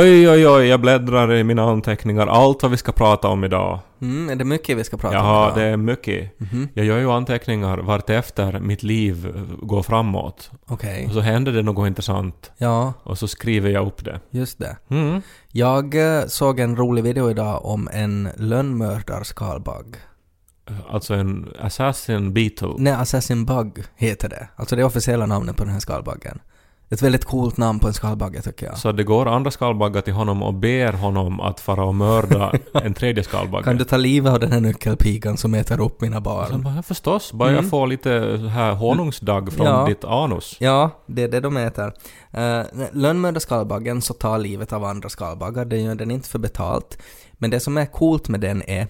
Oj, oj, oj, jag bläddrar i mina anteckningar. Allt vad vi ska prata om idag. Mm, är det mycket vi ska prata om Jaha, idag? det är mycket. Mhm. Jag gör ju anteckningar vart efter mitt liv går framåt. Okej. Och så händer det något intressant. Ja, Och så skriver jag upp det. just det. Mm. Jag eh, såg en rolig video idag om en lönnmördarskalbagge. Alltså en Assassin Beetle. Nej, Assassin Bug heter det. Alltså det officiella namnet på den här skalbaggen. Ett väldigt coolt namn på en skalbagge tycker jag. Så det går andra skalbaggar till honom och ber honom att fara och mörda en tredje skalbagge. Kan du ta livet av den här nyckelpigan som äter upp mina barn? han bara, förstås, bara Mm. jag får lite här honungsdagg från Ja. ditt anus. Ja, det är det de äter. Uh, Lönnmördarskalbaggen så tar livet av andra skalbaggar, det gör den inte för betalt. Men det som är coolt med den är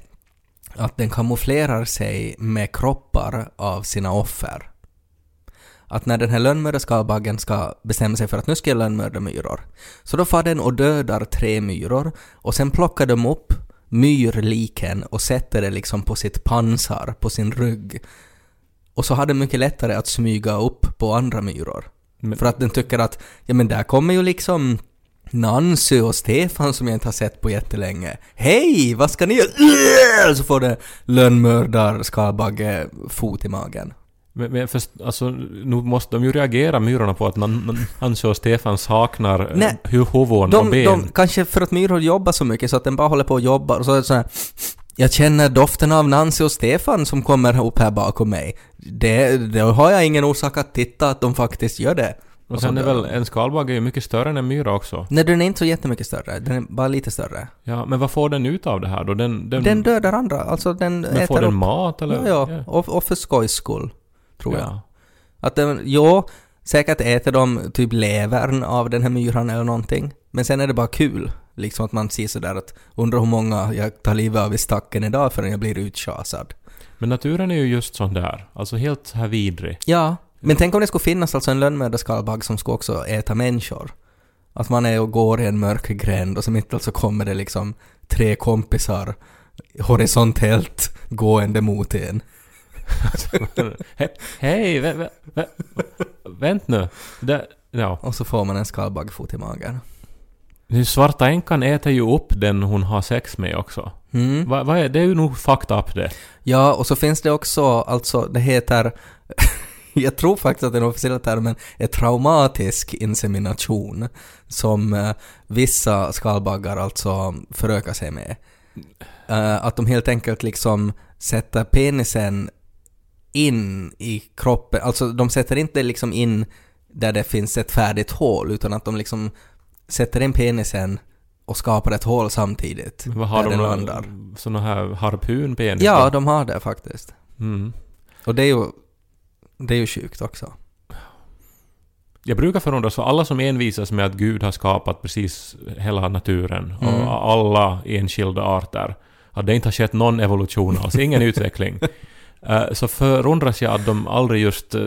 att den kamouflerar sig med kroppar av sina offer. Att när den här lönnmördarskalbaggen ska bestämma sig för att nu ska jag lönnmörda myror, så då far den och dödar tre myror och sen plockar de upp myrliken och sätter det liksom på sitt pansar, på sin rygg. Och så har den mycket lättare att smyga upp på andra myror. Men- För att den tycker att, ja men där kommer ju liksom Nancy och Stefan som jag inte har sett på jättelänge. Hej, vad ska ni göra? Så får det lönnmördar skalbagge fot i magen. Men, men först, alltså, nu måste de ju reagera myrorna på att Nan- Nan- Nancy och Stefan saknar eh, Nej. huvuden och ben. de, kanske för att myror jobbar så mycket så att den bara håller på och jobbar och så är det så här, jag känner doften av Nancy och Stefan som kommer upp här bakom mig. Det, då har jag ingen orsak att titta att de faktiskt gör det. och sen är dör väl en skalbagge är ju mycket större än en myra också. Nej, den är inte så jättemycket större. Den är bara lite större. Ja, men vad får den ut av det här då? Den, den, Den dödar andra, alltså den men äter får den upp. mat eller? Ja, ja. Och, och för skojs skull, tror jag. Ja. Att den, jo, säkert äter de typ levern av den här myran eller någonting. Men sen är det bara kul. Liksom att man ser sådär att undrar hur många jag tar livet av i stacken idag förrän jag blir uttjasad. Men naturen är ju just sån där. Alltså helt här vidrig. Ja, men tänk om det skulle finnas alltså en lönnmördarskalbagge som skulle också äta människor. Att man är och går i en mörk gränd och så mitt allt så kommer det liksom tre kompisar horisontellt gående mot en. He, hej, vä, vä, vä, vänt nu. Det, ja. Och så får man en skalbaggfot i magen. Den Svarta änkan äter ju upp den hon har sex med också. Mm. Va, är, det är ju nog fucked up det. Ja, och så finns det också, alltså det heter, jag tror faktiskt att den officiella termen är traumatisk insemination, som eh, vissa skalbaggar alltså förökar sig med. Eh, att de helt enkelt liksom sätter penisen in i kroppen, alltså de sätter inte liksom in där det finns ett färdigt hål, utan att de liksom sätter in penisen och skapar ett hål samtidigt. Vad har där de den landar. såna här harpunpenis? Ja, då? de har det faktiskt. Mm. Och det är ju, det är ju sjukt också. Jag brukar förundras för alla som envisas med att Gud har skapat precis hela naturen Mm. och alla enskilda arter. Att det inte har skett någon evolution alls, ingen utveckling. Eh, så förundras jag att de aldrig just eh,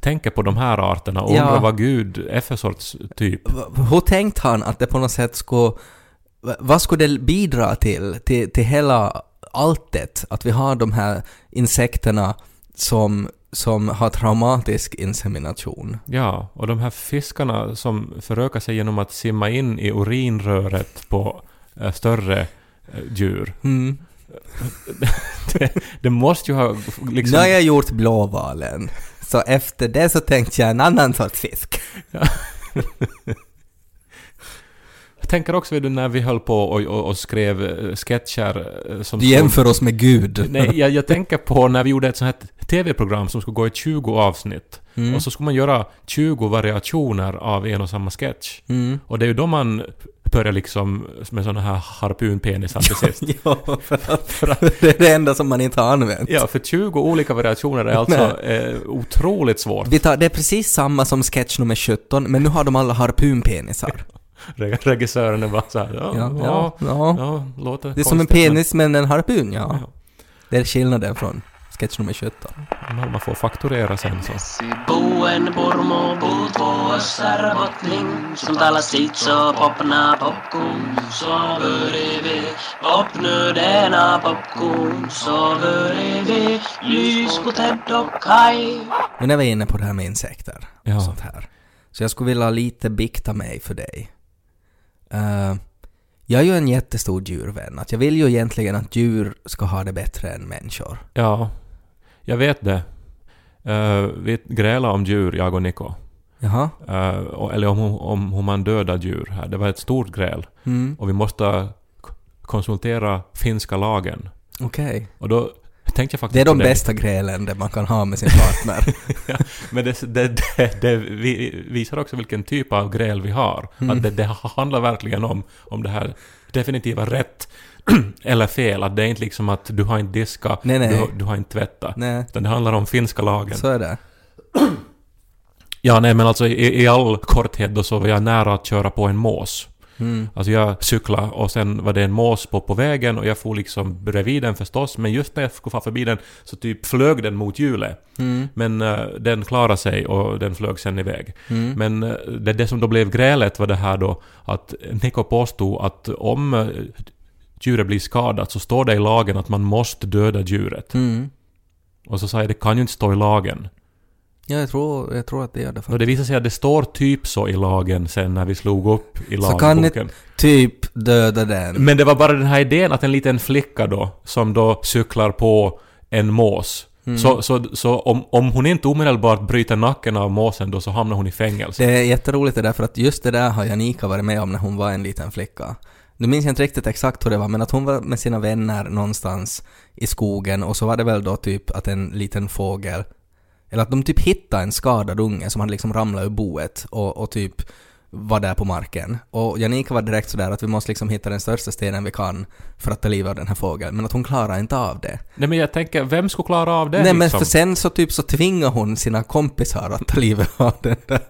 tänker på de här arterna och Ja. undrar vad Gud är för sorts typ. Hur tänkte han att det på något sätt skulle... Vad skulle det bidra till, till, till hela alltet? Att vi har de här insekterna som, som har traumatisk insemination. Ja, och de här fiskarna som förökar sig genom att simma in i urinröret på eh, större djur. Mm. Det, det måste ju ha liksom... Nu har jag gjort blåvalen. Så efter det så tänkte jag en annan sorts fisk. Jag tänker också vet du, när vi höll på och, och, och skrev eh, sketcher eh, som... Du jämför oss med Gud. Nej, jag, jag tänker på när vi gjorde ett sånt här TV-program som skulle gå i 20 avsnitt. Mm. Och så skulle man göra 20 variationer av en och samma sketch. Mm. Och det är ju då man börjar liksom med såna här harpunpenisar till sist. Ja, för att det är det enda som man inte har använt. Ja, för 20 olika variationer är alltså eh, otroligt svårt. Vi tar, det är precis samma som sketch nummer 17, men nu har de alla harpunpenisar. Re- Regissören är bara såhär, ja, Ja, ja, ja, ja, ja. låter Det är som en konstigt, penis men en harpun, ja. Ja. Det är skillnaden från sketch nummer 17. Men Man får fakturera sen så. Popna vi lys på Ted och Men när vi är inne på det här med insekter Ja. och sånt här. Så jag skulle vilja lite bikta mig för dig. Eh, jag är ju en jättestor djurvän. Att jag vill ju egentligen att djur ska ha det bättre än människor. Ja, jag vet det. Uh, vi grälade om djur, jag och Niko. Jaha? Uh, eller om, om hur man dödar djur här. Det var ett stort gräl. Mm. Och vi måste konsultera finska lagen. Okej. Och då tänkte jag faktiskt Det är de bästa grälen det man kan ha med sin partner. Men det, det, det, det vi- visar också vilken typ av gräl vi har. Mm. Att det, det handlar verkligen om, om det här definitiva rätt eller fel. Att det är inte liksom att du har inte diskat, Nej, nej. Du, har- du har inte tvättat. Nej, Utan det handlar om finska lagen. så är det. Ja, nej men alltså i, i all korthet då så var jag nära att köra på en mås. Mm. Alltså jag cyklade och sen var det en mås på, på vägen och jag får liksom bredvid den förstås. Men just när jag skulle fara förbi den så typ flög den mot hjulet. Mm. Men eh, den klarade sig och den flög sen iväg. Mm. Men eh, det, det som då blev grälet var det här då att Niko påstod att om eh, djuret blir skadat så står det i lagen att man måste döda djuret. Mm. Och så sa jag det kan ju inte stå i lagen. Ja, jag tror, jag tror att det gör det Och faktiskt. det visade sig att det står typ så i lagen sen när vi slog upp i Så kan lagboken. Typ döda den. Men det var bara den här idén att en liten flicka då, som då cyklar på en mås. Mm. Så, så, så om, om hon inte omedelbart bryter nacken av måsen då så hamnar hon i fängelse. Det är jätteroligt det där för att just det där har Janika varit med om när hon var en liten flicka. Nu minns jag inte riktigt exakt hur det var men att hon var med sina vänner någonstans i skogen och så var det väl då typ att en liten fågel eller att de typ hittade en skadad unge som hade liksom ramlat ur boet och, och typ var där på marken. Och Janika var direkt sådär att vi måste liksom hitta den största stenen vi kan för att ta livet av den här fågeln. Men att hon klarar inte av det. Nej men jag tänker, vem skulle klara av det Nej men liksom? för sen så typ så tvingar hon sina kompisar att ta livet av den där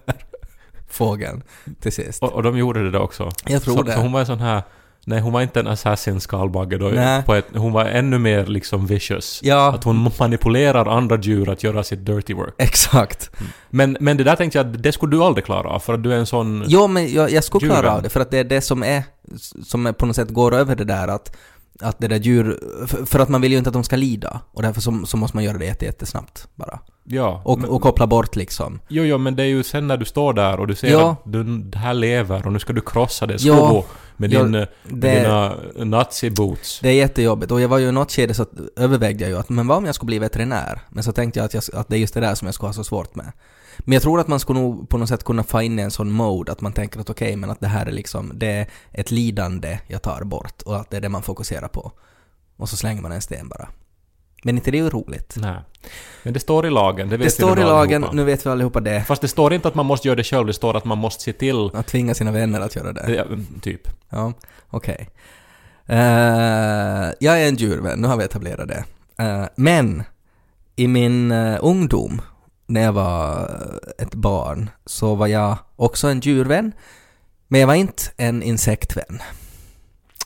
fågeln till sist. Och, och de gjorde det då också? Jag tror så, det. Så hon var en sån här... Nej, hon var inte en assassin skalbagge då. Nej. På ett, hon var ännu mer liksom vicious. Ja, Att hon manipulerar andra djur att göra sitt dirty work. exakt. Men, men det där tänkte jag att det skulle du aldrig klara av för att du är en sån... Jo, men jag, jag skulle klara Djuren. av det för att det är det som är, som är på något sätt går över det där att, att det där djur, för, för att man vill ju inte att de ska lida och därför så, så måste man göra det jätte, jättesnabbt bara. Ja. Och, men, och koppla bort liksom. jo, jo, men det är ju sen när du står där och du ser Ja. att du, det här lever och nu ska du krossa det Ja. Med, Ja, din, eh, det- dina nazi-boots. Det är jättejobbigt och jag var ju i något skede så övervägde jag ju att men vad om jag skulle bli veterinär? Men så tänkte jag att, jag att det är just det där som jag skulle ha så svårt med. Men jag tror att man skulle nog på något sätt kunna få in en sån mode att man tänker att okej, men att det här är liksom, det är ett lidande jag tar bort och att det är det man fokuserar på. Och så slänger man en sten bara. Men inte det är ju roligt. Nej. Men det står i lagen, det vet Det står i lagen, allihopa. nu vet vi allihopa det. Fast det står inte att man måste göra det själv, det står att man måste se till... Att tvinga sina vänner att göra det. Ja, typ. Ja, okej. Eh, jag är en djurvän, nu har vi etablerat det. Eh, men i min eh, ungdom, när jag var ett barn, så var jag också en djurvän. Men jag var inte en insektvän.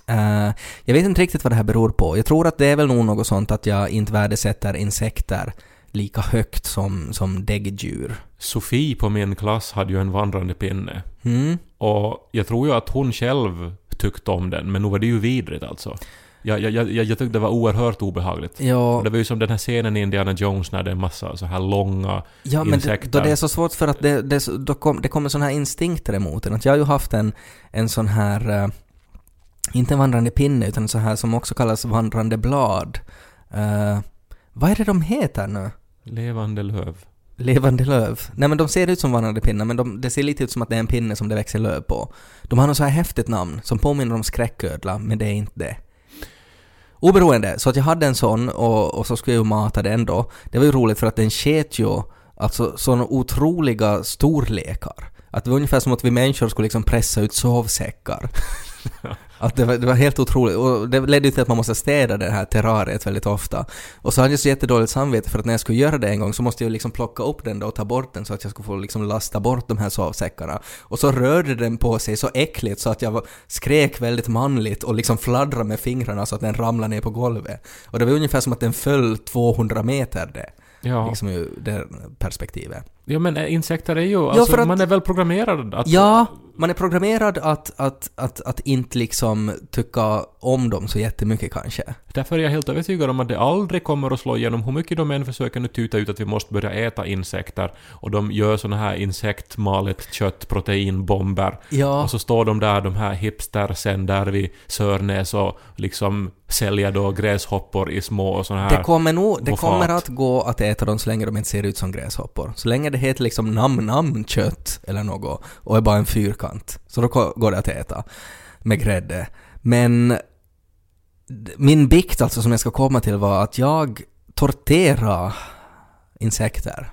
Eh, jag vet inte riktigt vad det här beror på. Jag tror att det är väl nog något sånt att jag inte värdesätter insekter lika högt som, som däggdjur. Sofie på min klass hade ju en vandrande pinne. Mm. Och jag tror ju att hon själv tyckte om den, men nu var det ju vidrigt alltså. Jag, jag, jag, jag tyckte det var oerhört obehagligt. Ja, det var ju som den här scenen i Indiana Jones när det är massa så här långa... Ja, men det, då det är så svårt för att det, det, då kom, det kommer sådana här instinkter emot en. Att jag har ju haft en, en sån här, eh, inte en vandrande pinne, utan så här som också kallas vandrande blad. Eh, vad är det de heter nu? Levande löv. Levande löv. Nej men de ser ut som vandrande pinnar, men de, det ser lite ut som att det är en pinne som det växer löv på. De har något så här häftigt namn som påminner om skräcködla, men det är inte det. Oberoende, så att jag hade en sån och, och så skulle jag ju mata den då. Det var ju roligt för att den sket ju alltså sådana otroliga storlekar. Att det var ungefär som att vi människor skulle liksom pressa ut sovsäckar. Att det var, det var helt otroligt. Och det ledde till att man måste städa det här terrariet väldigt ofta. Och så hade jag så jättedåligt samvete för att när jag skulle göra det en gång så måste jag liksom plocka upp den då och ta bort den så att jag skulle få liksom lasta bort de här sovsäckarna. Och så rörde den på sig så äckligt så att jag var, skrek väldigt manligt och liksom fladdrade med fingrarna så att den ramlade ner på golvet. Och det var ungefär som att den föll 200 meter det. Ja. Liksom ur det perspektivet. ja, men äh, insekter är ju... Alltså, för att- Man är väl programmerad att... Ja, Man är programmerad att, att, att, att inte liksom tycka om dem så jättemycket kanske. Därför är jag helt övertygad om att det aldrig kommer att slå igenom hur mycket de än försöker nu tuta ut att vi måste börja äta insekter och de gör såna här insektmalet kött, proteinbomber Ja, och så står de där, de här hipstersen där vid Sörnäs och liksom säljer då gräshoppor i små och såna här... det kommer nog, det på kommer att gå att äta dem så länge de inte ser ut som gräshoppor. Så länge det heter liksom nam-nam-kött eller något och är bara en fyrkant. Så då går det att äta med grädde. Men min bikt alltså som jag ska komma till var att jag torterade insekter.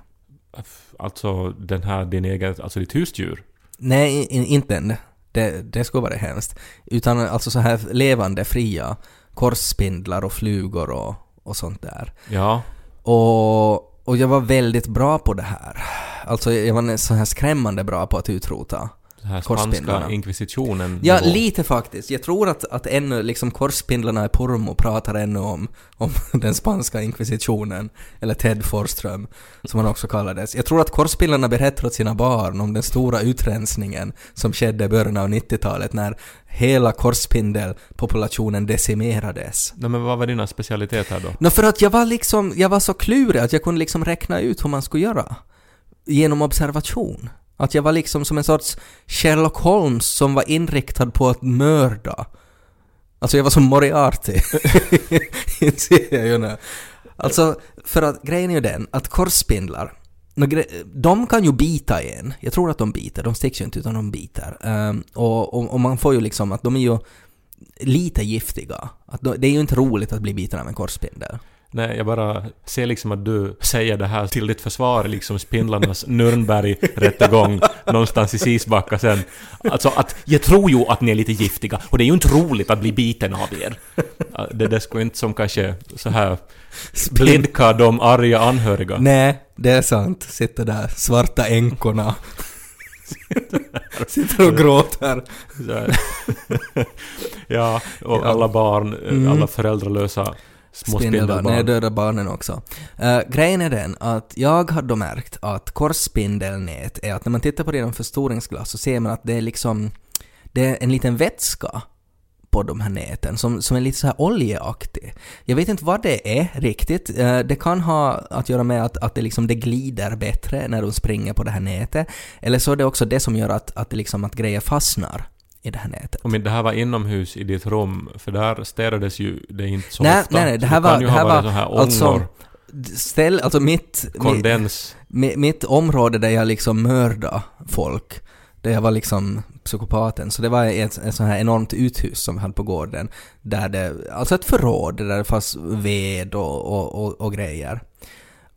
Alltså den här, din egen, alltså ditt husdjur. Nej, inte den. Det, det skulle vara hemskt. Utan alltså så här levande, fria korsspindlar och flugor och, och sånt där. Ja. Och, och jag var väldigt bra på det här. Alltså jag var så här skrämmande bra på att utrota. Den här spanska inkvisitionen. Ja, nivå. lite faktiskt. Jag tror att, att ännu, liksom korsspindlarna i Pormo pratar ännu om, om den spanska inkvisitionen, eller Ted Forström, som han också kallades. Jag tror att korsspindlarna berättar åt sina barn om den stora utrensningen som skedde i början av 90-talet när hela korsspindelpopulationen decimerades. Nej, men vad var dina specialiteter då? Nå, för att jag var liksom, jag var så klurig att jag kunde liksom räkna ut hur man skulle göra. Genom observation. Att jag var liksom som en sorts Sherlock Holmes som var inriktad på att mörda. Alltså jag var som Moriarty. Inser jag ju nu. Alltså, för att grejen är ju den att korsspindlar, de kan ju bita en. Jag tror att de biter, de sticks ju inte utan de biter. Um, och, och, och man får ju liksom att de är ju lite giftiga. Att de, det är ju inte roligt att bli biten av en korsspindel. Nej, jag bara ser liksom att du säger det här till ditt försvar, liksom spindlarnas Nürnberg-rättegång någonstans i Sisbacka sen. Alltså att jag tror ju att ni är lite giftiga och det är ju inte roligt att bli biten av er. Det, det skulle inte som kanske så här blidka de arga anhöriga. Nej, det är sant. Sitter där, svarta änkorna. Sitter och gråter. Ja, och alla barn, Mm. alla föräldralösa små Spindelbarn. Nej, döda barnen också. Uh, grejen är den att jag har då märkt att korsspindelnät är att när man tittar på det genom förstoringsglas så ser man att det är liksom, det är en liten vätska på de här näten som, som är lite så här oljeaktig. Jag vet inte vad det är riktigt. Eh, Det kan ha att göra med att, att det, liksom, det glider bättre när de springer på det här nätet. Eller så är det också det som gör att, att, det liksom, att grejer fastnar i det här nätet. Och men det här var inomhus i ditt rum, för där städades ju det inte så Nej, ofta. nej, nej, det här var- det här var så här alltså Ställ, alltså mitt... mitt kondens. Mi- mitt område där jag liksom mördade folk, där jag var liksom psykopaten, så det var ett, ett sånt här enormt uthus som vi hade på gården, där det, alltså ett förråd där det fanns ved och, och, och, och grejer.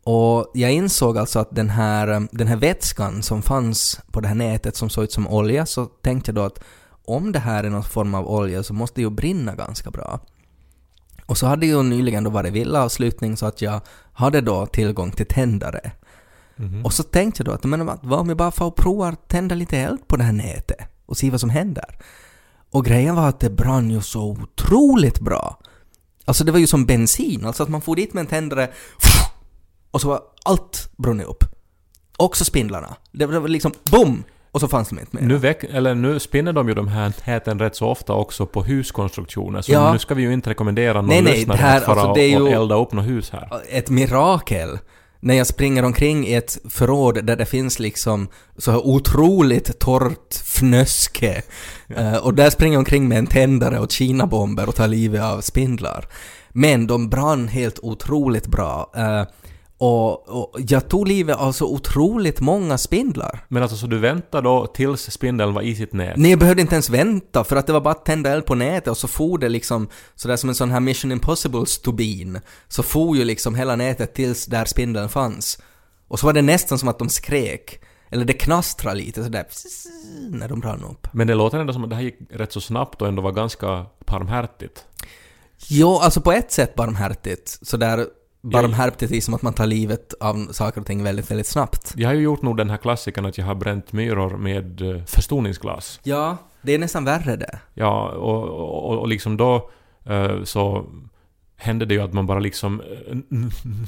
Och jag insåg alltså att den här, den här vätskan som fanns på det här nätet som såg ut som olja, så tänkte jag då att om det här är någon form av olja så måste det ju brinna ganska bra. Och så hade ju nyligen då varit villavslutning så att jag hade då tillgång till tändare. Mhm. Och så tänkte jag då att men vad om jag bara får prova att tända lite eld på det här nätet och se vad som händer. Och grejen var att det brann ju så otroligt bra. Alltså det var ju som bensin, alltså att man får dit med en tändare och så var allt brunnit upp. Också spindlarna. Det var liksom BOOM! Och så fanns de inte mer. Nu, väck, eller nu spinner de ju de här näten rätt så ofta också på huskonstruktioner, så Ja. nu ska vi ju inte rekommendera någon Nej, nej, lyssnare här- att fara alltså, det är och, elda upp något hus här. ett mirakel när jag springer omkring i ett förråd där det finns liksom så här otroligt torrt fnöske Eh, och där springer jag omkring med en tändare och kinabomber och tar livet av spindlar. Men de brann helt otroligt bra. Och, och jag tog livet av så otroligt många spindlar. Men alltså så du väntar då tills spindeln var i sitt nät? Nej, jag behövde inte ens vänta för att det var bara att tända eld på nätet och så for det liksom sådär som en sån här Mission Impossible-stubin. Så for ju liksom hela nätet tills där spindeln fanns. Och så var det nästan som att de skrek. Eller det knastrade lite sådär när de brann upp. Men det låter ändå som att det här gick rätt så snabbt och ändå var ganska barmhärtigt. Jo, alltså på ett sätt barmhärtigt. Sådär barmhärtigt i som att man tar livet av saker och ting väldigt, väldigt snabbt. Jag har ju gjort nog den här klassikern att jag har bränt myror med eh, förstoringsglas. Ja, det är nästan värre det. Ja, och, och, och liksom då eh, så hände det ju att man bara liksom eh,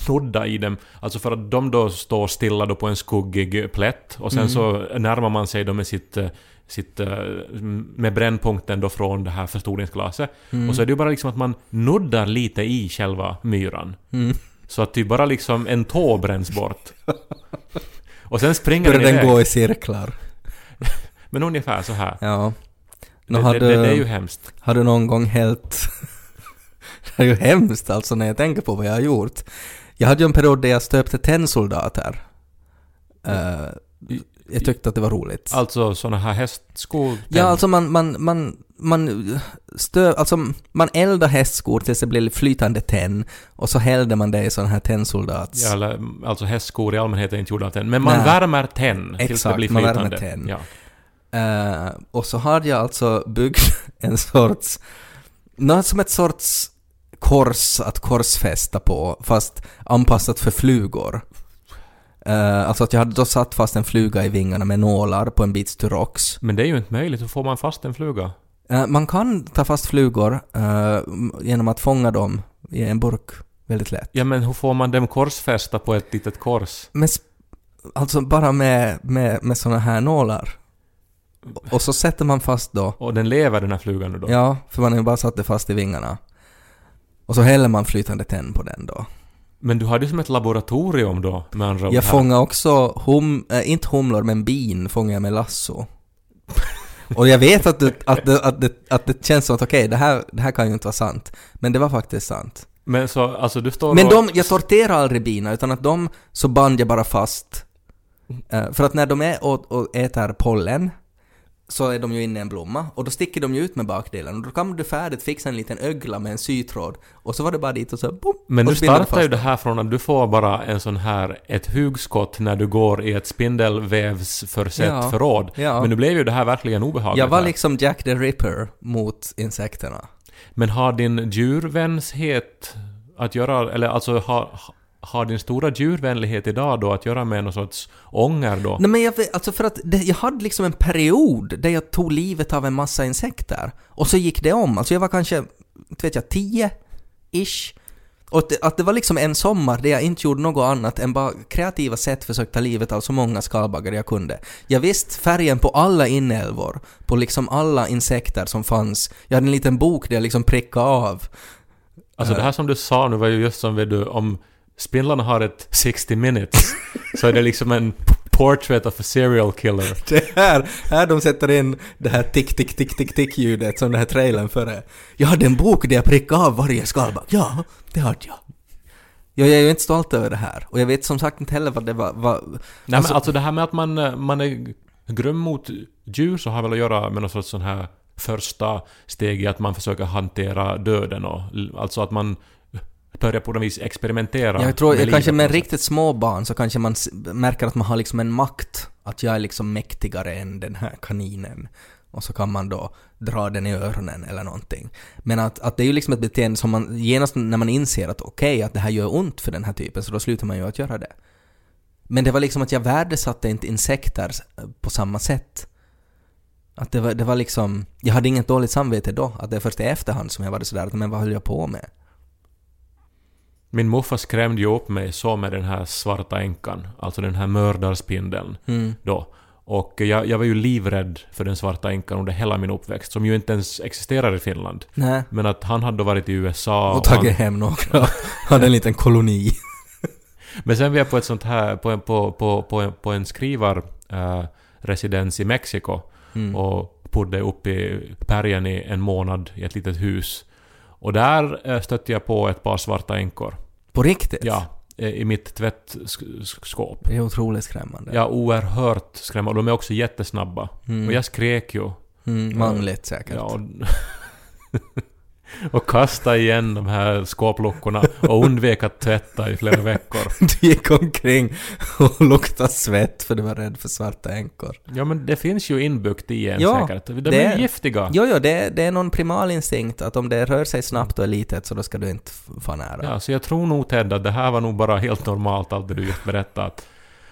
nodda i dem. Alltså för att de då står stilla då på en skuggig plätt och sen Mm. så närmar man sig då med sitt sitt, eh, med brännpunkten då från det här förstoringsglaset. Mm. Och så är det ju bara liksom att man nuddar lite i själva myran. Mm. Så att det bara liksom en tå bränns bort. Och sen springer den den iväg. gå i cirklar? Men ungefär så här. Ja. Nå, Det, det, du, det, är ju hemskt. har du någon gång hällt... det är ju hemskt alltså när jag tänker på vad jag har gjort. Jag hade ju en period där jag stöpte tennsoldater. Eh, jag tyckte att det var roligt. Alltså såna här hästskor. Ja, alltså man, man, man, man stö, alltså man eldar hästskor tills det blir flytande tenn och så hällde man det i sån här tennsoldats... Ja, eller, alltså hästskor i allmänhet är inte gjorda av tenn. Men man Nej. värmer tenn tills det Exakt, blir man flytande. värmer tenn. Ja. Eh, och så hade jag alltså byggt en sorts, något som ett sorts kors att korsfästa på, fast anpassat för flugor. Eh, alltså att jag hade då satt fast en fluga i vingarna med nålar på en bit styrox. Men det är ju inte möjligt. Hur får man fast en fluga? Eh, man kan ta fast flugor eh, genom att fånga dem i en burk väldigt lätt. Ja, men hur får man dem korsfästa på ett litet kors? Sp- alltså bara med, med, med såna här nålar. Och så sätter man fast då Och den lever den här flugan nu då? Ja, för man har ju bara satt det fast i vingarna. Och så häller man flytande tenn på den då. Men du hade ju som ett laboratorium då, med andra ord. Jag fångar också hum, äh, inte humlor, men bin fångar jag med lasso. Och jag vet att det, att det, att det, att det känns som att okej, det, här, det här kan ju inte vara sant. Men det var faktiskt sant. Men så, alltså du står Men de, jag torterar aldrig bina, utan att de så band jag bara fast. Eh, för att när de är och, och äter pollen så är de ju inne i en blomma och då sticker de ju ut med bakdelen och då kan du färdigt fixa en liten ögla med en sytråd och så var det bara dit och så boom, Men nu startar ju det här från att du får bara en sån här, ett hugskott när du går i ett spindelvävsförsett Ja. förråd. Ja. Men nu blev ju det här verkligen obehagligt. Jag var här. liksom Jack the Ripper mot insekterna. Men har din djurvänshet att göra, eller alltså har, har din stora djurvänlighet idag då att göra med någon sorts ånger då? Nej men jag vet, alltså för att det, jag hade liksom en period där jag tog livet av en massa insekter. Och så gick det om. Alltså jag var kanske, inte vet jag, tio ish. Och att det, att det var liksom en sommar där jag inte gjorde något annat än bara kreativa sätt försökte ta livet av så många skalbaggar jag kunde. Jag visste färgen på alla inälvor, på liksom alla insekter som fanns. Jag hade en liten bok där jag liksom prickade av. Alltså det här som du sa nu var ju just som vet du, om spindlarna har ett 60 minutes så är det liksom en portrait of a serial killer. Det här, här de sätter in det här tick, tick, tick, tick, tick ljudet som den här trailern före. Jag hade en bok där jag prickade av varje skalbagge. Ja, det hade jag. Jag är ju inte stolt över det här. Och jag vet som sagt inte heller vad det var... vad Nej Alltså- men alltså det här med att man, eh, man är grym mot djur så har väl att göra med något sorts sån här första steg i att man försöker hantera döden och alltså att man börjar på något vis experimentera jag tror, med jag kanske med riktigt små barn så kanske man märker att man har liksom en makt. Att jag är liksom mäktigare än den här kaninen. Och så kan man då dra den i öronen eller någonting. Men att, att det är ju liksom ett beteende som man genast när man inser att okej, att det här gör ont för den här typen, så då slutar man ju att göra det. Men det var liksom att jag värdesatte inte insekter på samma sätt. Att det var, det var liksom, jag hade inget dåligt samvete då, att det är först i efterhand som jag var sådär att men vad höll jag på med? Min morfar skrämde ju upp mig så med den här svarta änkan, alltså den här mördarspindeln Mm. då. Och jag, jag var ju livrädd för den svarta änkan under hela min uppväxt, som ju inte ens existerar i Finland. Nej. Men att han hade då varit i USA Och tagit han, hem några. Hade en liten koloni. Men sen var jag på ett sånt här, på en, på, på, på en, på en skrivarresidens residens i Mexiko Mm. och bodde uppe i bergen i en månad i ett litet hus. Och där eh, stötte jag på ett par svarta änkor. På riktigt? Ja, eh, i mitt tvättskåp. Det är otroligt skrämmande. Ja, oerhört skrämmande. De är också jättesnabba. Mm. Och jag skrek ju. Mm, manligt säkert. Ja, och, kastade igen de här skåpluckorna och undvek att tvätta i flera veckor. Du gick omkring och luktade svett för du var rädd för svarta änkor. Ja, men det finns ju inbyggt i en Ja, säkert. De det är giftiga. Jo, jo, det, det är någon primal instinkt att om det rör sig snabbt och är litet så då ska du inte få nära. Ja, så jag tror nog Ted att det här var nog bara helt normalt allt det du just berättade. Att,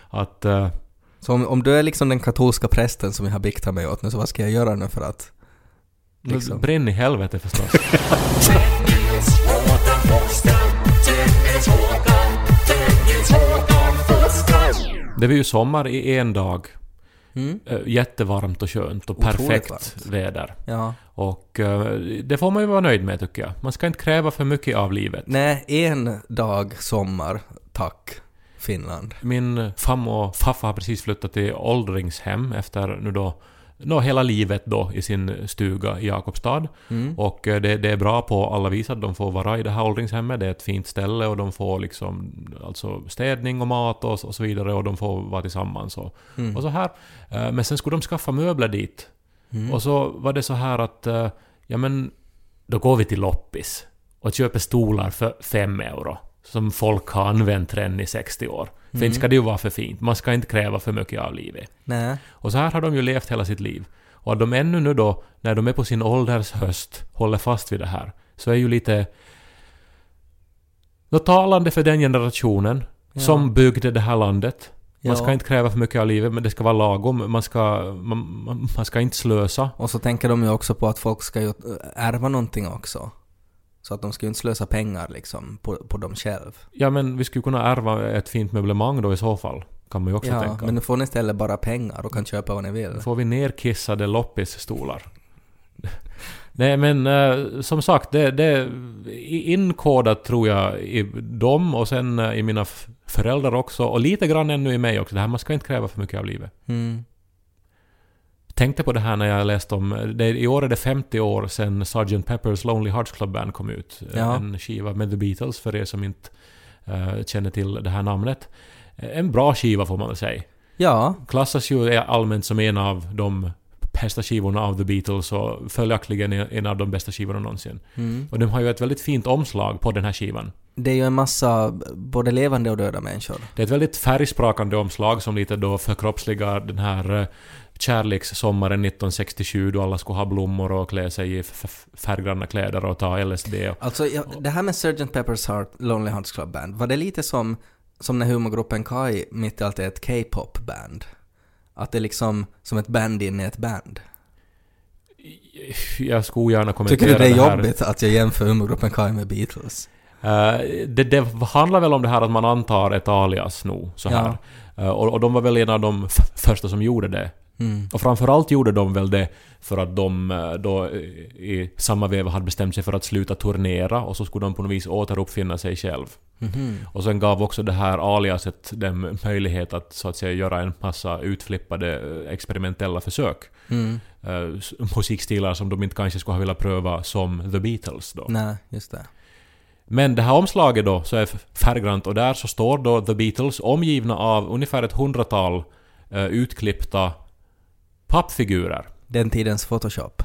att eh, Så om, om du är liksom den katolska prästen som jag har biktat mig åt nu, så vad ska jag göra nu för att... Liksom. brinn i helvete förstås. Det var ju sommar i en dag. Mm. Eh, Jättevarmt och skönt och Otroligt perfekt varmt. väder. Ja. Och eh, det får man ju vara nöjd med tycker jag. Man ska inte kräva för mycket av livet. Nej, en dag sommar, tack, Finland. Min farmor och farfar har precis flyttat till åldringshem efter nu då nå hela livet då i sin stuga i Jakobstad. Mm. Och eh, det, det är bra på alla vis att de får vara i det här åldringshemmet. Det är ett fint ställe och de får liksom alltså städning och mat och, och så vidare och de får vara tillsammans och, Mm. och så här. Eh, Men sen skulle de skaffa möbler dit. Mm. Och så var det så här att, eh, ja men, då går vi till loppis och köper stolar för fem euro. Som folk har använt redan i 60 år. För Mm. inte ska det ju vara för fint. Man ska inte kräva för mycket av livet. Nej. Och så här har de ju levt hela sitt liv. Och att de ännu nu då, när de är på sin ålders höst, håller fast vid det här, så är ju lite... Något talande för den generationen Ja. som byggde det här landet. Man ska inte kräva för mycket av livet, men det ska vara lagom. Man ska, man, man ska inte slösa. Och så tänker de ju också på att folk ska ju ärva någonting också. Så att de ska ju inte slösa pengar liksom på, på dem själv. Ja, men vi skulle kunna ärva ett fint möblemang då i så fall. Kan man ju också Ja, tänka. men nu får ni istället bara pengar och kan köpa vad ni vill. Då får vi nerkissade loppisstolar. Nej men eh, som sagt, det, det är inkodat tror jag i dem och sen eh, i mina föräldrar också och lite grann ännu i mig också. Det här man ska inte kräva för mycket av livet. Mm. Tänkte på det här när jag läste om... Det, I år är det 50 år sedan Sgt. Pepper's Lonely Hearts Club Band kom ut. Eh, Ja. En skiva med The Beatles för er som inte eh, känner till det här namnet. Eh, En bra skiva får man väl säga. Ja, klassas ju allmänt som en av de bästa skivorna av The Beatles och följaktligen en av de bästa skivorna någonsin. mm. Och de har ju ett väldigt fint omslag på den här skivan. det är ju en massa både levande och döda människor. Det är ett väldigt färgsprakande omslag som lite då förkroppsligar den här kärlekssommaren 1967 då alla skulle ha blommor och klä sig i färggranna kläder och ta LSD. och- Alltså, ja, det här med Sgt. Pepper's Heart, Lonely Hearts Club Band, var det lite som, som när humorgruppen Kai mitt i allt är ett K-pop-band? Att det är liksom som ett band in i ett band? Jag skulle gärna kommentera Tycker du det är här. jobbigt att jag jämför humorgruppen Kai med Beatles? Eh, det, det handlar väl om det här att man antar ett alias nu, så här. Eh, och, och de var väl en av de första som gjorde det. Mm. Och framförallt gjorde de väl det för att de eh, då eh, i samma veva hade bestämt sig för att sluta turnera och så skulle de på något vis återuppfinna sig själv. Mhm. Och sen gav också det här aliaset dem möjlighet att så att säga göra en massa utflippade eh, experimentella försök. Mm. S- musikstilar som de inte kanske skulle ha velat pröva som The Beatles då. Nej, just det. Men det här omslaget då så är färggrant och där så står då The Beatles omgivna av ungefär ett hundratal eh, utklippta pappfigurer. Den tidens Photoshop.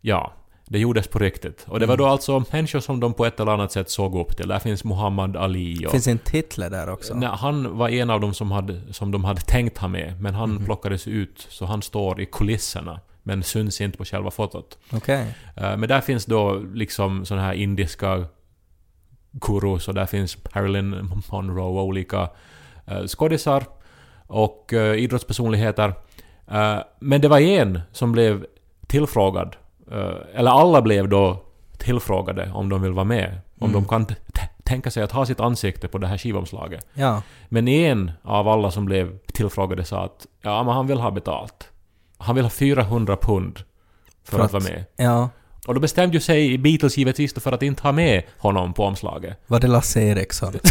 Ja, det gjordes på riktigt. Och det var då alltså människor som de på ett eller annat sätt såg upp till. Där finns Muhammad Ali och... Finns en Hitler där också? Nej, han var en av dem som, hade, som de hade tänkt ha med, men han Mhm. plockades ut så han står i kulisserna. Men syns inte på själva fotot. Okej. Eh, Men där finns då liksom såna här indiska gurus och där finns Marilyn Monroe och olika uh, skådisar och uh, idrottspersonligheter. Eh, men det var en som blev tillfrågad, eh, eller alla blev då tillfrågade om de vill vara med. Om Mm. de kan t- tänka sig att ha sitt ansikte på det här skivomslaget. Ja. Men en av alla som blev tillfrågade sa att ja, men han vill ha betalt. Han vill ha 400 pund för, För att, att- vara med. Ja. Och då bestämde ju sig Beatles givetvis för att inte ha med honom på omslaget. Var det Lasse Eriksson?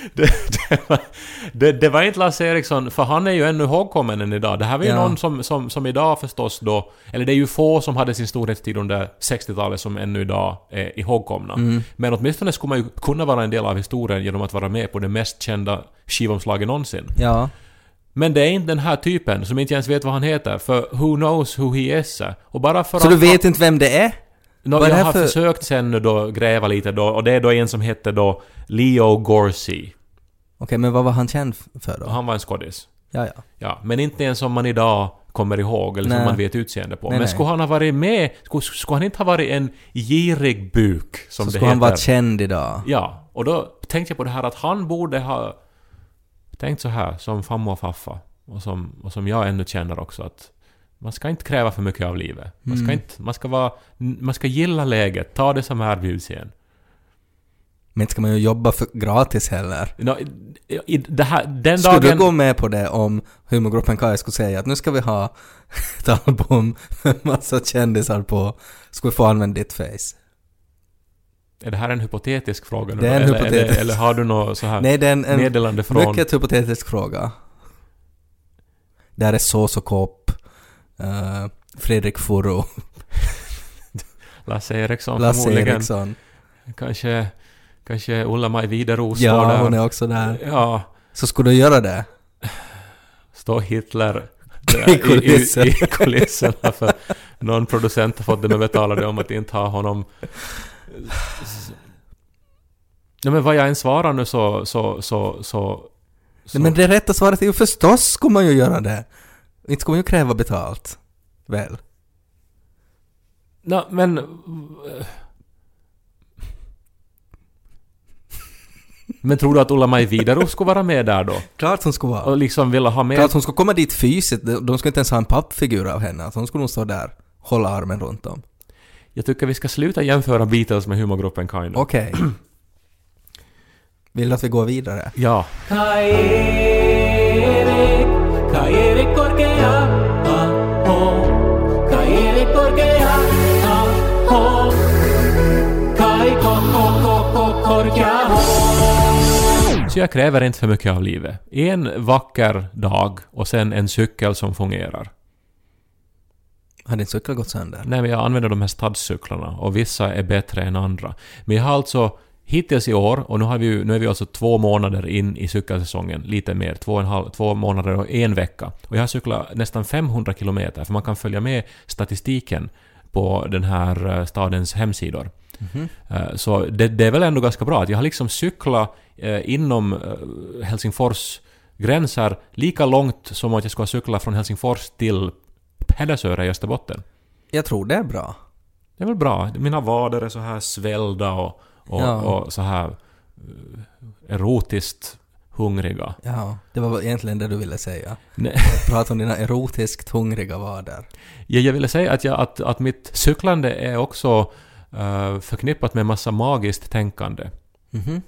Det, det, var, det, det var inte Lasse Eriksson, för han är ju ännu ihågkommen än idag. Det här var ju Ja. någon som, som, som idag förstås då... Eller det är ju få som hade sin storhetstid under 60-talet som ännu idag är ihågkomna. Mm. Men åtminstone skulle man ju kunna vara en del av historien genom att vara med på det mest kända skivomslaget någonsin. Ja. Men det är inte den här typen som inte ens vet vad han heter, för who knows who he is? Och bara för Så att du vet inte vem det är? Är jag har för- försökt sen nu då gräva lite då, och det är då en som hette då Leo Gorsi. Okej, men vad var han känd för då? Han var en skådis. Ja, ja. Ja, men inte en som man idag kommer ihåg eller som Nej. man vet utseende på. Nej, men nej. skulle han ha varit med, skulle, skulle han inte ha varit en girig buk, som Så det skulle heter? han vara känd idag? Ja, och då tänkte jag på det här att han borde ha tänkt så här som farmor och faffa och som, och som jag ännu känner också att Man ska inte kräva för mycket av livet. Man ska, Mm. inte, man ska, vara, man ska gilla läget, ta det som erbjuds igen. Men inte ska man ju jobba för gratis heller. Nå, i, i, det här, den Skulle dagen... du gå med på det om humorgruppen Kaj skulle säga att nu ska vi ha ett album med massa kändisar på, ska vi få använda ditt face? Är det här en hypotetisk fråga nu Det är en eller, hypotetisk. Eller, eller har du något så här Nej, det är en, en meddelande från... mycket hypotetisk fråga. Där är Sås och Eh, Fredrik Furro, Lasse Eriksson Lasse förmodligen. Eriksson. Kanske, kanske Ulla-Maj Wideros Ja, där. hon är också där. Ja, Så skulle du göra det? står Hitler I kulissen. i, i, i kulisserna för någon producent har fått dem att betala det om att inte ha honom. Ja men vad jag än svarar nu så, så, så, så, så Nej, men det rätta svaret är ju förstås skulle man ju göra det. Inte skulle man ju kräva betalt. Väl? Nå, men... Men tror du att Ulla-Maj Wideros skulle vara med där då? Klart hon skulle vara. Och liksom vilja ha med... Klart hon skulle komma dit fysiskt. De skulle inte ens ha en pappfigur av henne. Att hon skulle nog stå där, hålla armen runt dem. Jag tycker vi ska sluta jämföra Beatles med humorgruppen Kind. Okej. Vill du att vi går vidare? Ja. Så jag kräver inte för mycket av livet. En vacker dag och sen en cykel som fungerar. Har din cykel gått sönder? Nej, men jag använder de här stadscyklarna och vissa är bättre än andra. Men jag har alltså hittills i år, och nu, har vi, nu är vi alltså två månader in i cykelsäsongen, lite mer, två, och en halv, två månader och en vecka. Och jag har cyklat nästan 500 kilometer, för man kan följa med statistiken på den här eh, stadens hemsidor. Eh, Så det, det är väl ändå ganska bra att jag har liksom cyklat eh, inom eh, Helsingfors gränser lika långt som att jag skulle ha cyklat från Helsingfors till Pedersöre i Österbotten. Jag tror det är bra. Det är väl bra. Mina vader är så här svällda och, och, Ja. och så här erotiskt hungriga. Ja, det var egentligen det du ville säga. Nej. Prata om dina erotiskt hungriga vader. Jag, jag ville säga att, jag, att, att mitt cyklande är också eh, förknippat med massa magiskt tänkande. Mhm.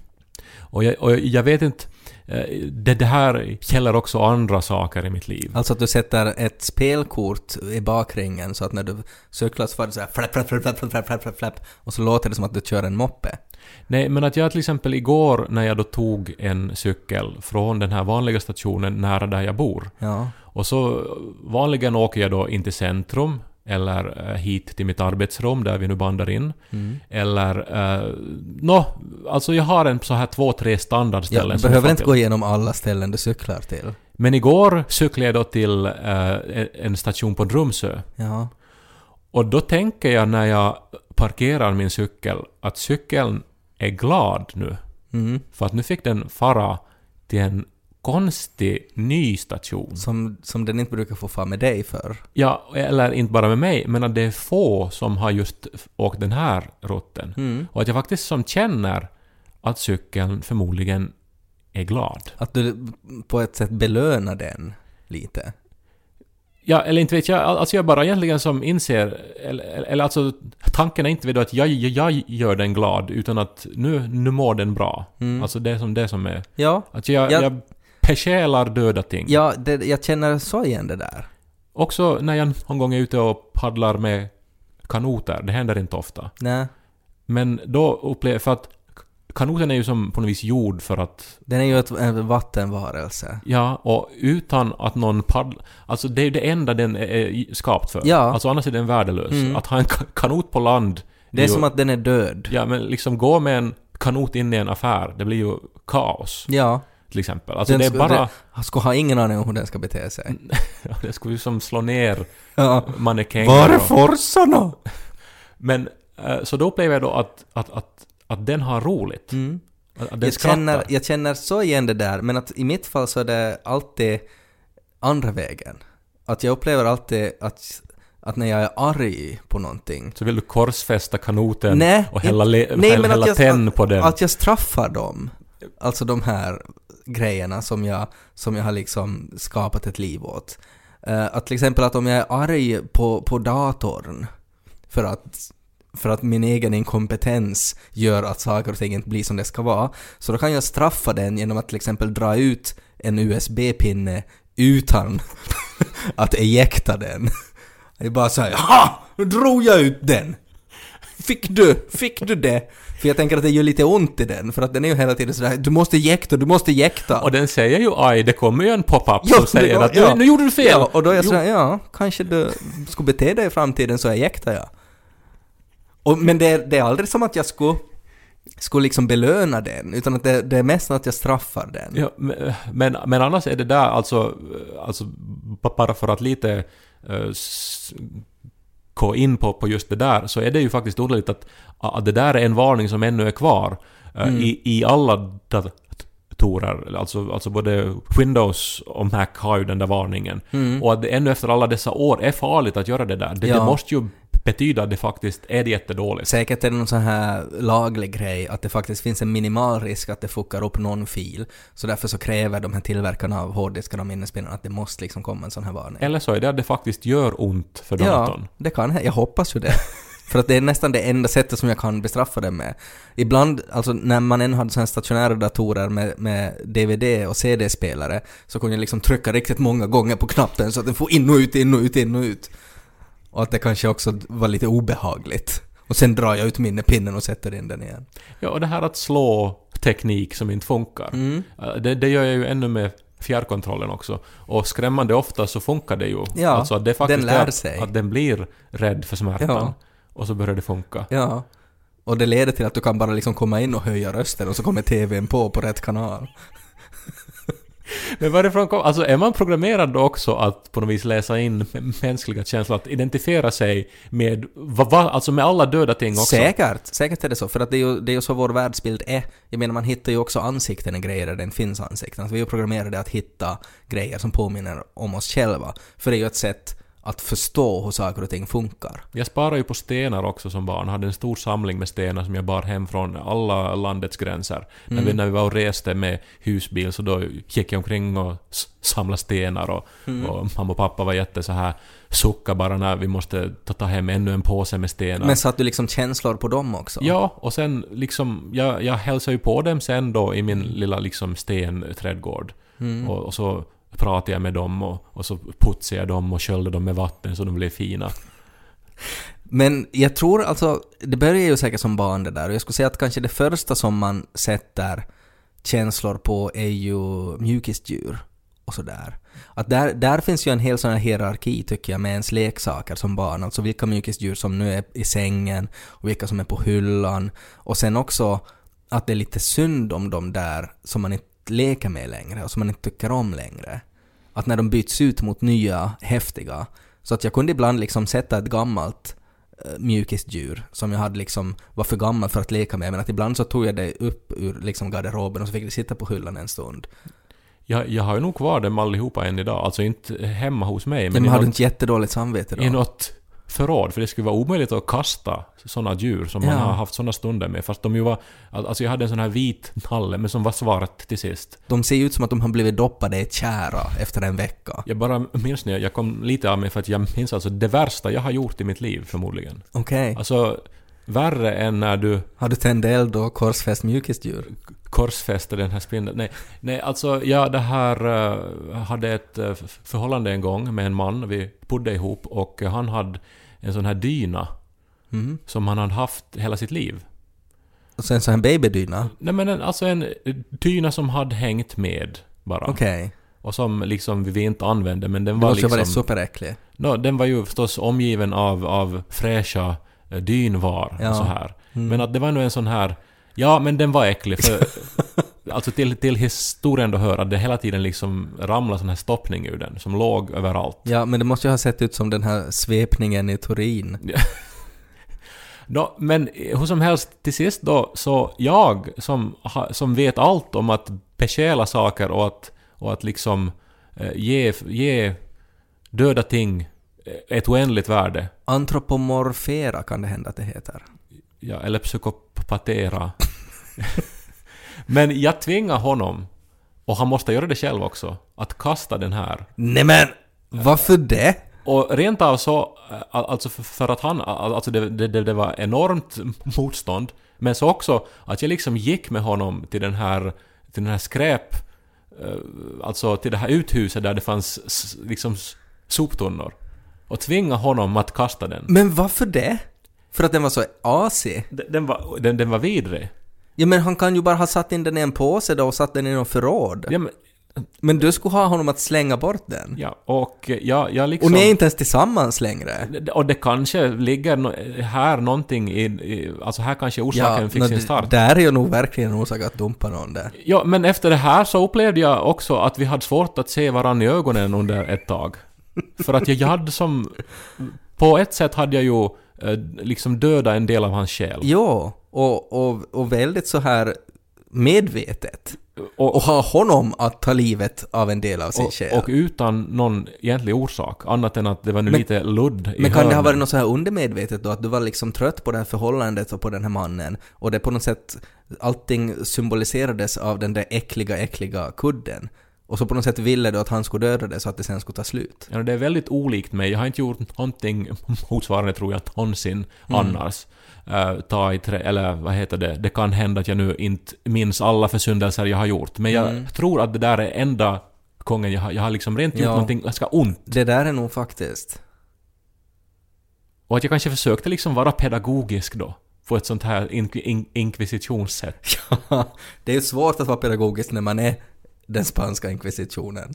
Och jag, och jag vet inte... eh, Det, det här gäller också andra saker i mitt liv. Alltså att du sätter ett spelkort i bakringen så att när du cyklar så får du såhär flapp, flapp, flapp, flapp, flapp, flapp, flapp, flapp och så låter det som att du kör en moppe. Nej, men att jag till exempel igår när jag då tog en cykel från den här vanliga stationen nära där jag bor Ja. Och så vanligen åker jag då in till centrum eller eh, hit till mitt arbetsrum där vi nu bandar in. Mm. Eller... Eh, Nå, alltså jag har en så här två, tre Ja, standardställen du som jag behöver inte gå igenom alla ställen du cyklar till. Men igår cyklade jag då till eh, en station på Drumsö. Ja. Och då tänker jag när jag parkerar min cykel att cykeln är glad nu. Mm. För att nu fick den fara till en konstig ny station. Som, som den inte brukar få fara med dig för. Ja, eller inte bara med mig, men att det är få som har just åkt den här rutten. Mm. Och att jag faktiskt som känner att cykeln förmodligen är glad. Att du på ett sätt belönar den lite. Ja, eller inte vet jag, alltså jag bara egentligen som inser, eller, eller alltså tanken är inte att jag, jag, jag gör den glad, utan att nu, nu mår den bra. Mm. Alltså det är som det som är... Ja, Att jag, Ja. jag besjälar döda ting. ja det, jag känner så igen det där. Också när jag någon gång är ute och paddlar med kanoter, det händer inte ofta. Nej. Men då upplever för att kanoten är ju som på något vis gjord för att... Den är ju ett, en vattenvarelse. Ja, och utan att någon paddlar... Alltså det är ju det enda den är- är skapt för. Ja. Alltså annars är den värdelös. Mm. Att ha en ka- kanot på land... Det är ju- som att den är död. Ja, men liksom gå med en kanot in i en affär, det blir ju kaos. Ja. Till exempel. Alltså Den det är ska- bara... Jag skulle ha ingen aning om hur den ska bete sig. Ja, det skulle ju som slå ner Ja. mannekänger. Var är och- forsarna? Men eh, så då upplever jag då att, att, att, att den har roligt. Mm. Att, att Jag känner, jag känner så igen det där, men att i mitt fall så är det alltid andra vägen. Att jag upplever alltid att, att när jag är arg på någonting Så vill du korsfästa kanoten Nej, och hälla, le, nej, hälla, hälla jag- tenn på den. Att jag straffar dem. Alltså de här grejerna som jag, som jag har liksom skapat ett liv åt. Eh, att till exempel att om jag är arg på, på datorn för att, för att min egen inkompetens gör att saker och ting inte blir som det ska vara, så då kan jag straffa den genom att till exempel dra ut en USB-pinne utan att ejekta den. Det är bara såhär ”Ha! Nu drog jag ut den!” Fick du? Fick du det? För jag tänker att det gör lite ont i den, för att den är ju hela tiden sådär ”Du måste jäkta, du måste jäkta!” Och den säger ju aj, det kommer ju en pop-up som säger går- att ja. nu, nu gjorde du fel! Ja, och då är jag sådär, ja, kanske du skulle bete dig i framtiden så ejektar jag. Och, men det, är- det är aldrig som att jag skulle, skulle liksom belöna den, utan att det, det är mest att jag straffar den. Ja, men- men, annars är det där alltså, alltså bara för att lite eh, gå in på, på just det där, så är det ju faktiskt underligt att, att det där är en varning som ännu är kvar eh, Mm. i, i alla datorer. Alltså, alltså både Windows och Mac har ju den där varningen. Och att det ännu efter alla dessa år är farligt att göra det där. Det, Ja. det måste ju betyda att det faktiskt är jättedåligt. Säkert är det någon sån här laglig grej att det faktiskt finns en minimal risk att det fuckar upp någon fil. Så därför så kräver de här tillverkarna av hårddiskar och minnesminnen att det måste liksom komma en sån här varning. Eller så är det att det faktiskt gör ont för Ja, datorn. det kan. Jag hoppas ju det. För att det är nästan det enda sättet som jag kan bestraffa det med. Ibland, alltså när man än hade sådana stationära datorer med, med DVD och CD-spelare, så kunde jag liksom trycka riktigt många gånger på knappen så att den får in och ut, in och ut, in och ut. Och att det kanske också var lite obehagligt. Och sen drar jag ut minnepinnen och sätter in den igen. Ja, och det här att slå teknik som inte funkar. Mm. Eh, Det, det gör jag ju ännu med fjärrkontrollen också. Och skrämmande ofta så funkar det ju. Ja, alltså att det faktiskt den lär är sig. att den blir rädd för smärtan. Ja. Och så börjar det funka. Ja. Och det leder till att du kan bara liksom komma in och höja rösten och så kommer TVn på på rätt kanal. Men varifrån kom... Alltså är man programmerad då också att på något vis läsa in mänskliga känslor, att identifiera sig med... Va, va, alltså med alla döda ting också? Säkert, säkert är det så. För att det är ju, det är ju så vår världsbild är. Jag menar man hittar ju också ansikten i grejer där det inte finns ansikten. Alltså vi är ju programmerade att hitta grejer som påminner om oss själva. För det är ju ett sätt att förstå hur saker och ting funkar. Jag sparade ju på stenar också som barn. hade en stor samling med stenar som jag bar hem från alla landets gränser. När, vi, när vi var och reste med husbil så då gick jag omkring och samlade stenar och, och mamma och pappa var jätte så här sucka bara när vi måste ta, ta hem ännu en påse med stenar. Men satt du liksom känslor på dem också? Ja, och sen liksom, jag, jag hälsade ju på dem sen då i min lilla liksom stenträdgård. Och, och så pratade jag med dem och, och så putsade jag dem och sköljde dem med vatten så de blev fina. Men jag tror alltså, det börjar ju säkert som barn det där och jag skulle säga att kanske det första som man sätter känslor på är ju mjukisdjur och sådär. Att där, där finns ju en hel sån här hierarki tycker jag med ens leksaker som barn, alltså vilka mjukisdjur som nu är i sängen och vilka som är på hyllan och sen också att det är lite synd om de där som man inte leker med längre och som man inte tycker om längre. Att när de byts ut mot nya häftiga så att jag kunde ibland liksom sätta ett gammalt eh, mjukisdjur som jag hade liksom var för gammal för att leka med men att ibland så tog jag det upp ur liksom garderoben och så fick det sitta på hyllan en stund. Jag, jag har ju nog kvar dem allihopa än idag. Alltså inte hemma hos mig, Men, men har du inte jättedåligt samvete då? i något förråd. För det skulle vara omöjligt att kasta sådana djur som man Ja. har haft sådana stunder med. Fast de ju var... Alltså jag hade en sån här vit nalle, men som var svart till sist. De ser ut som att de har blivit doppade i tjära efter en vecka. Jag bara minns när jag, kom lite av mig för att jag minns alltså det värsta jag har gjort i mitt liv förmodligen. Okej. Alltså värre än när du Har du tänt eld och korsfäst mjukisdjur? korsfäste den här spindeln. Nej, nej alltså jag det här uh, hade ett uh, förhållande en gång med en man. Vi bodde ihop och han hade en sån här dyna Mm. som han hade haft hela sitt liv. Och sen så en babydyna? Nej men en, alltså en dyna som hade hängt med bara. Okej. Och som liksom vi inte använde men den Det var måste ju liksom... vara superäcklig. No, den var ju förstås omgiven av, av fräscha eh, dynvar Ja. och så här. Men att det var nog en sån här... Ja, men den var äcklig för... alltså till, till historien då hör att det hela tiden liksom ramlade sån här stoppning ur den som låg överallt. Ja, men det måste ju ha sett ut som den här svepningen i Turin. Nå, men eh, hur som helst, till sist då, så jag som, som vet allt om att besjäla saker och att, och att liksom eh, ge, ge döda ting eh, ett oändligt värde, Antropomorfera kan det hända att det heter. Ja, eller psykopatera. men jag tvingar honom, och han måste göra det själv också, att kasta den här. Nej men! Varför det? Och rent av så, eh, alltså för, att han, alltså det, det, det, var enormt motstånd, men så också att jag liksom gick med honom till den här, till den här skräp, eh, alltså till det här uthuset där det fanns liksom soptunnor. Och tvinga honom att kasta den. Men varför det? För att den var så asig? Den, den, var, den, den var vidrig. Ja men han kan ju bara ha satt in den i en påse då och satt den i någon förråd. Ja, men, Men du skulle ha honom att slänga bort den. ja och jag, jag liksom... Och ni är inte ens tillsammans längre. Och det kanske ligger no- här någonting i, i... Alltså här kanske orsaken fick nå, sin start. Där är ju nog verkligen orsak att dumpa någon där. Ja, men efter det här så upplevde jag också att vi hade svårt att se varandra i ögonen under ett tag. För att jag hade som... På ett sätt hade jag ju liksom dödat en del av hans själ. Jo, och, och, och väldigt så här medvetet. Och, Och ha honom att ta livet av en del av sin och, själ. och utan någon egentlig orsak, annat än att det var nu Men- lite ludd i Men kan det ha hörnen. varit något så här undermedvetet då? Att du var liksom trött på det här förhållandet och på den här mannen och det på något sätt allting symboliserades av den där äckliga, äckliga kudden. Och så på något sätt ville du att han skulle döda det så att det sen skulle ta slut. Ja, det är väldigt olikt mig. Jag har inte gjort någonting motsvarande tror jag någonsin Mm. annars. Uh, ta i trä, eller vad heter det? Det kan hända att jag nu inte minns alla försyndelser jag har gjort. Men jag Mm. tror att det där är enda gången jag har, jag har liksom rent gjort Ja. någonting ganska ont. Det där är nog faktiskt... Och att jag kanske försökte liksom vara pedagogisk då. På ett sånt här in, in, inkvisitionssätt. Ja, det är ju svårt att vara pedagogisk när man är den spanska inkvisitionen.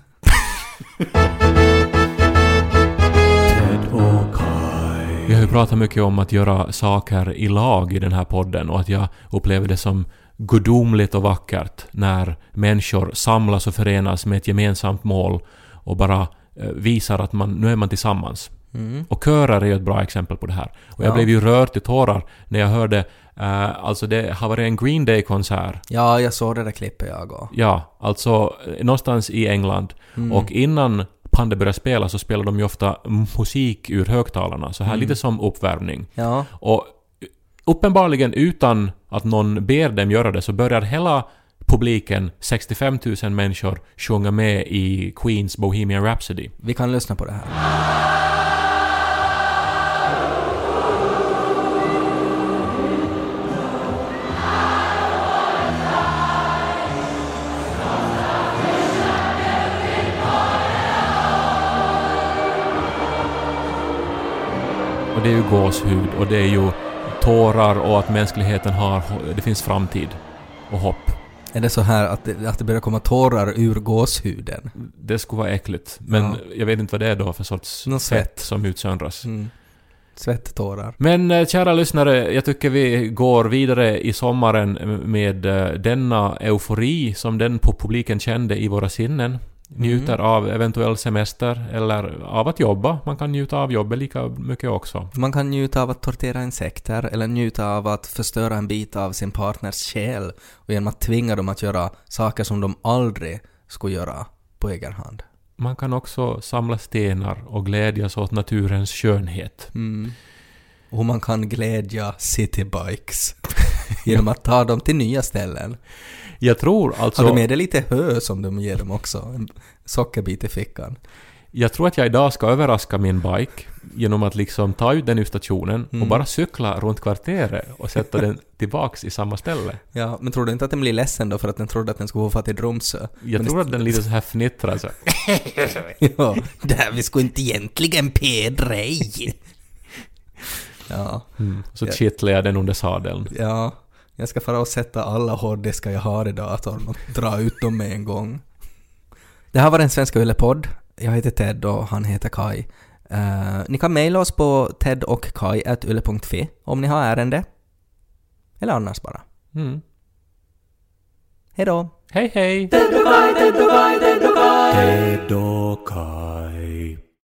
Vi har ju pratat mycket om att göra saker i lag i den här podden och att jag upplever det som gudomligt och vackert när människor samlas och förenas med ett gemensamt mål och bara eh, visar att man, nu är man tillsammans. Mm. Och körer är ju ett bra exempel på det här. Och jag Ja. blev ju rörd till tårar när jag hörde, eh, alltså det har varit en Green Day-konsert. Ja, jag såg det där klippet jag och. Ja, alltså eh, någonstans i England. Mm. Och innan bandet började spela så spelade de ju ofta musik ur högtalarna, så här Mm. lite som uppvärmning. Ja, Och uppenbarligen utan att någon ber dem göra det så börjar hela publiken, 65 000 människor, sjunga med i Queens Bohemian Rhapsody. vi kan lyssna på det här. Och det är ju gåshud och det är ju tårar och att mänskligheten har... Det finns framtid och hopp. Är det så här att det, att det börjar komma tårar ur gåshuden? Det skulle vara äckligt. Men Ja. jag vet inte vad det är då för sorts Någon svett. som utsöndras. Mm. Svettårar. Men eh, kära lyssnare, jag tycker vi går vidare i sommaren med eh, denna eufori som den på publiken kände i våra sinnen. Njuter av eventuell semester eller av att jobba. Man kan njuta av jobbet lika mycket också. Man kan njuta av att tortera insekter eller njuta av att förstöra en bit av sin partners själ och genom att tvinga dem att göra saker som de aldrig skulle göra på egen hand. Man kan också samla stenar och glädjas åt naturens skönhet. Mm. Och man kan glädja citybikes genom att ta dem till nya ställen. Jag tror alltså... Har du med dig lite hö som de ger dem också? En sockerbit i fickan. Jag tror att jag idag ska överraska min bike genom att liksom ta ut den ur stationen och Mm. bara cykla runt kvarteret och sätta den tillbaks i samma ställe. Ja, men tror du inte att den blir ledsen då för att den trodde att den skulle få fatt i Tromsö? Jag Men tror att den lite så här fnittrar så. ja, där vi skulle inte egentligen pedrej. Ja, Mm. Så Ja. kittlar jag den under sadeln. ja. Jag ska fara och sätta alla hårddiskar jag har i datorn och dra ut dem med en gång. Det här var den svenska Yle-podd. Jag heter Ted och han heter Kai. Eh, ni kan mejla oss på tedochkai.yle.fi om ni har ärende. Eller annars bara. Mm. Hej hej! Ted och Kai, Ted och Kai, Ted och Kai. Ted och Kai.